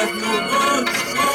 That's no good.